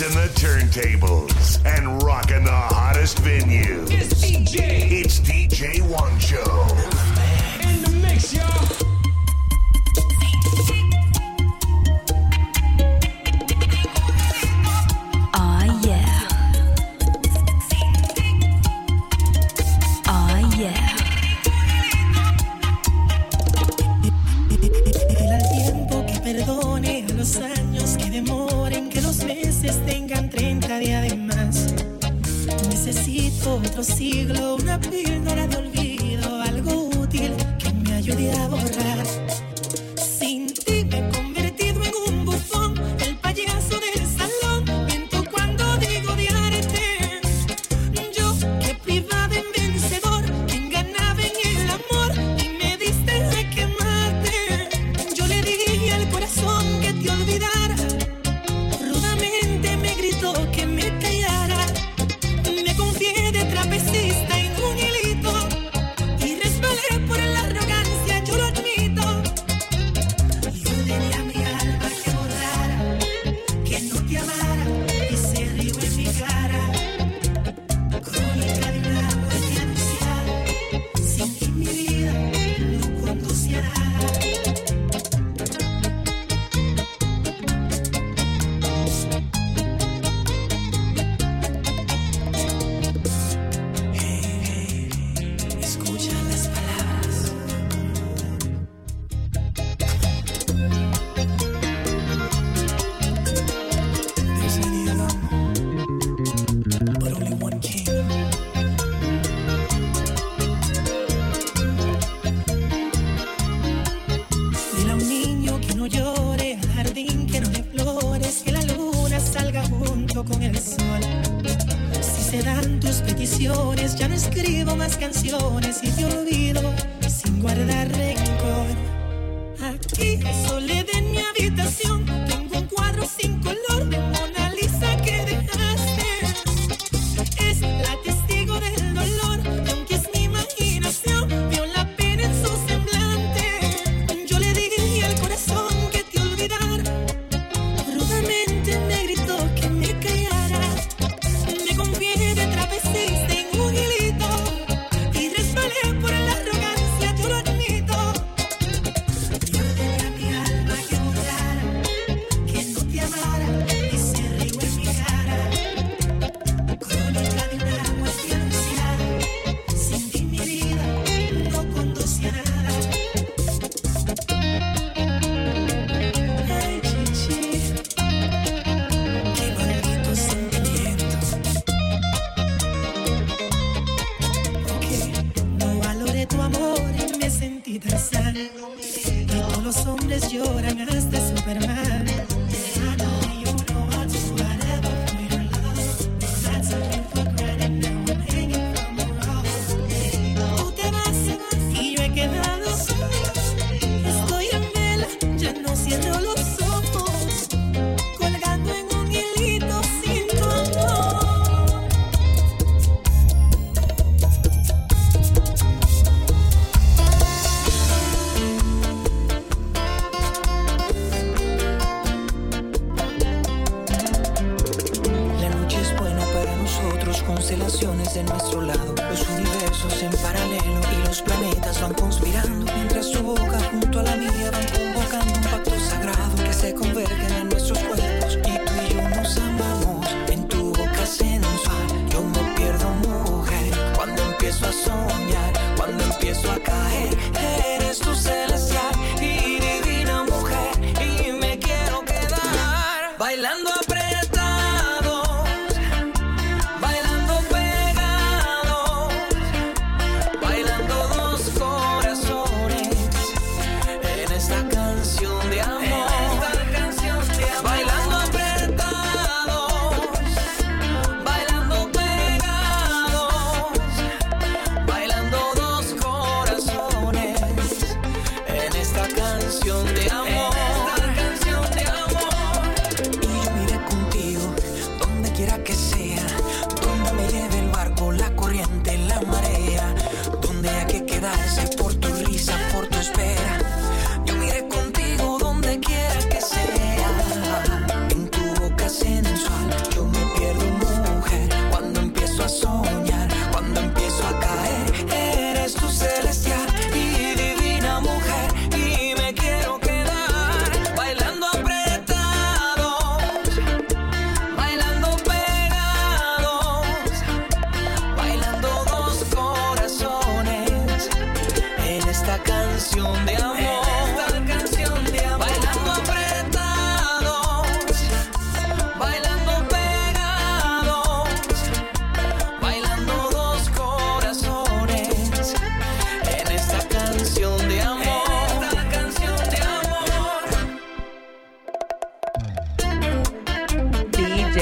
in the turntables and rocking the hottest venues. It's DJ. It's DJ One Show. In the mix, y'all. tengan 30 días de más. Necesito otro siglo, una píldora de olvido, algo útil que me ayude a borrar.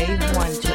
wave one.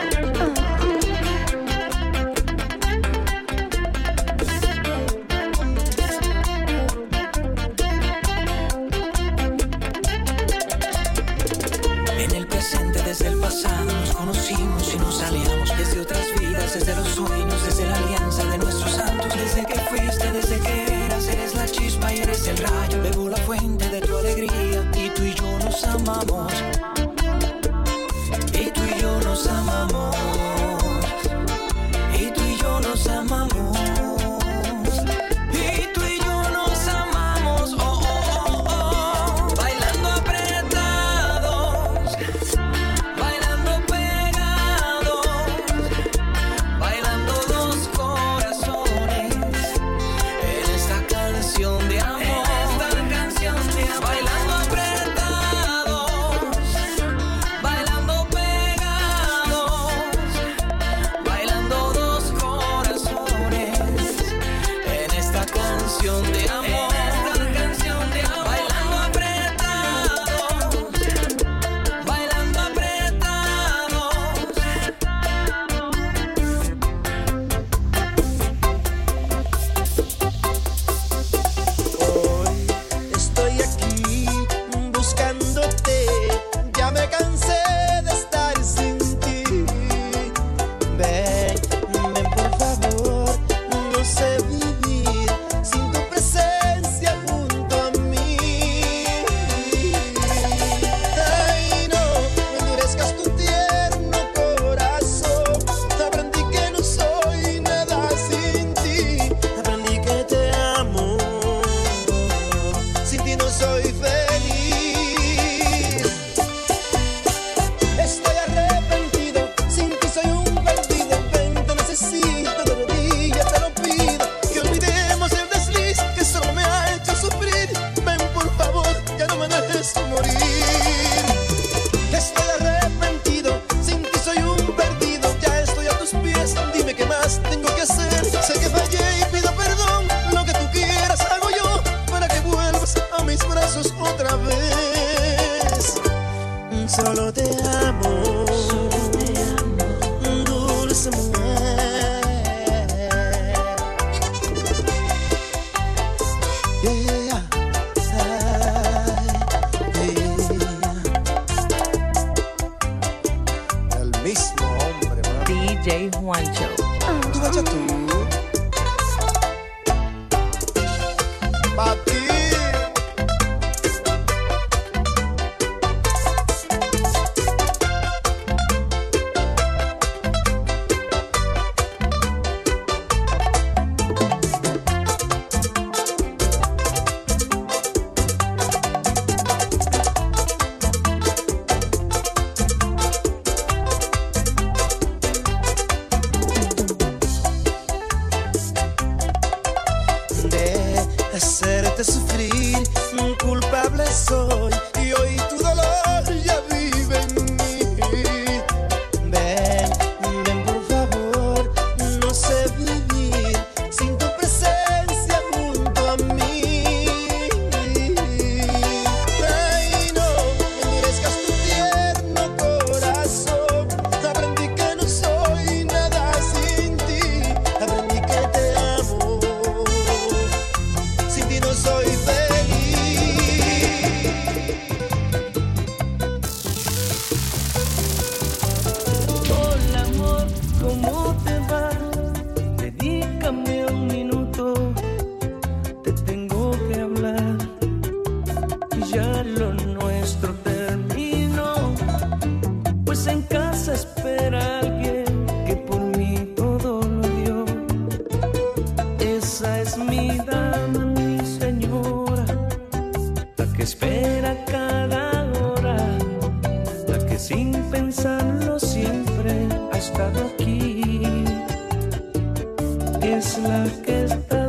Tengo culpable soy Es la que está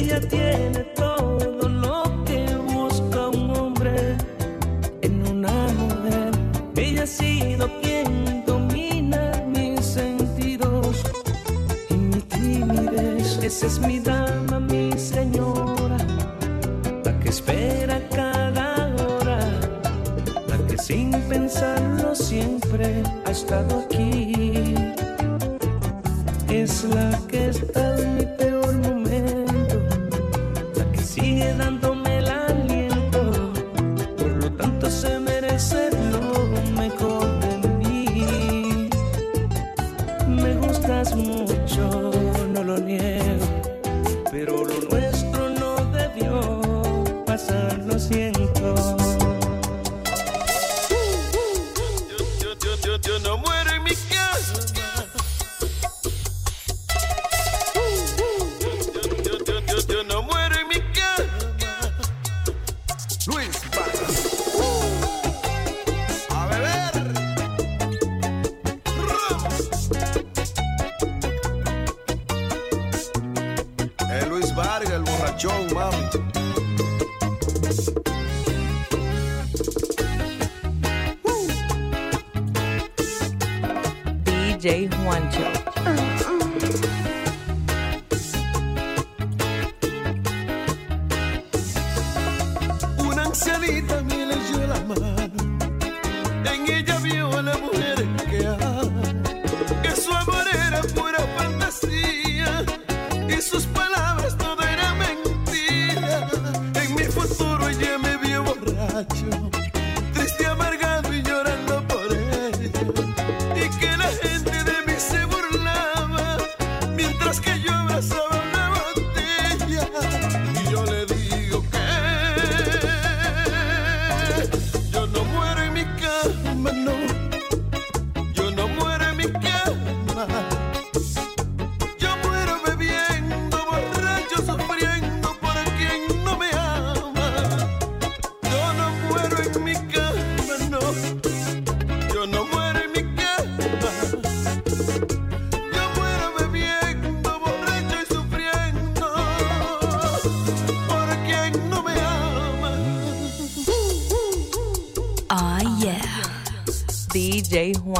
Ella tiene todo lo que busca un hombre en una mujer. Ella ha sido quien domina mis sentidos y mi timidez. Esa es mi danza. sigue dando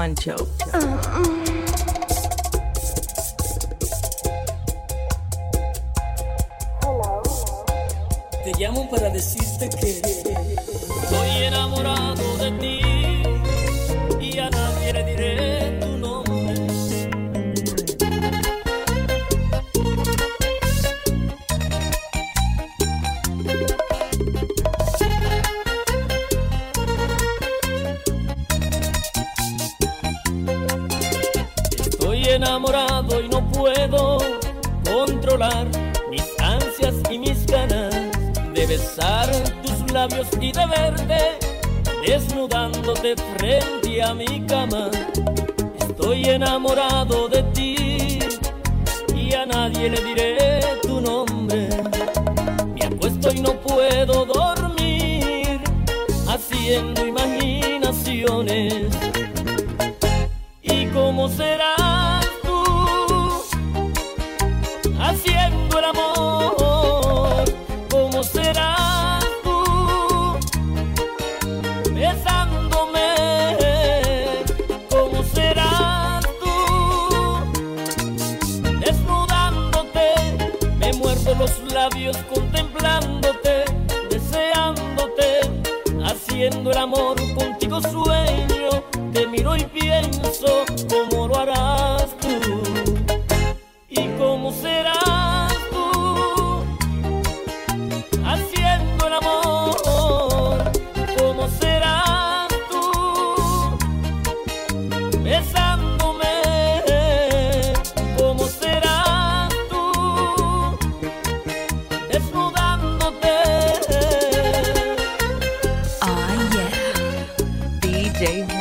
Sancho. de frente a mi cama. Estoy enamorado de ti y a nadie le diré tu nombre. Me acuesto y no puedo dormir haciendo imaginaciones. ¿Y cómo será? labios contemplándote, deseándote, haciendo el amor contigo sueño, te miro y pienso cómo lo harás. James.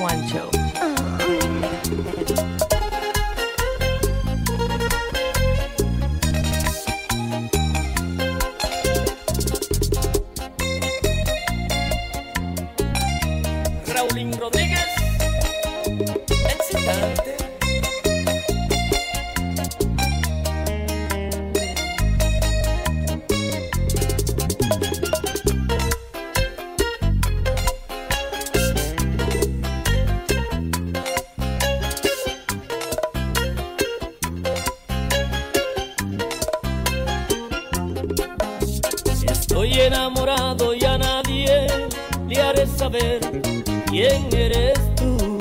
enamorado y a nadie le haré saber quién eres tú.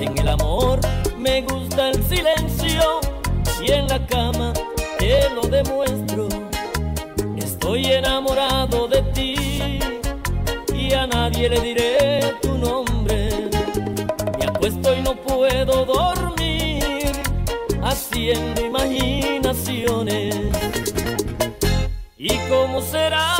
En el amor me gusta el silencio y en la cama te lo demuestro. Estoy enamorado de ti y a nadie le diré tu nombre. Me acuesto y no puedo dormir haciendo imaginaciones. ¿Y cómo será?